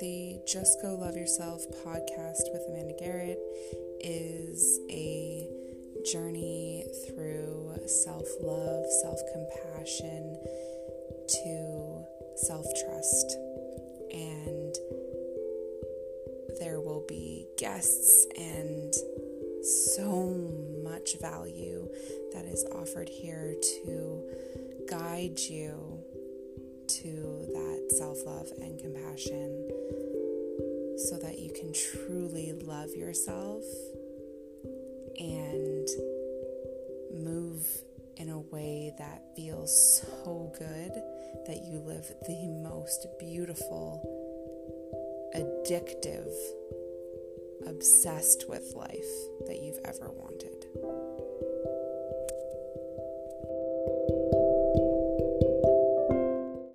Just Go Love Yourself podcast with Amanda Garrett is a journey through self love, self compassion to self trust. And there will be guests and so much value that is offered here to guide you to self love and compassion so that you can truly love yourself and move in a way that feels so good that you live the most beautiful, addictive, obsessed with life that you've ever wanted.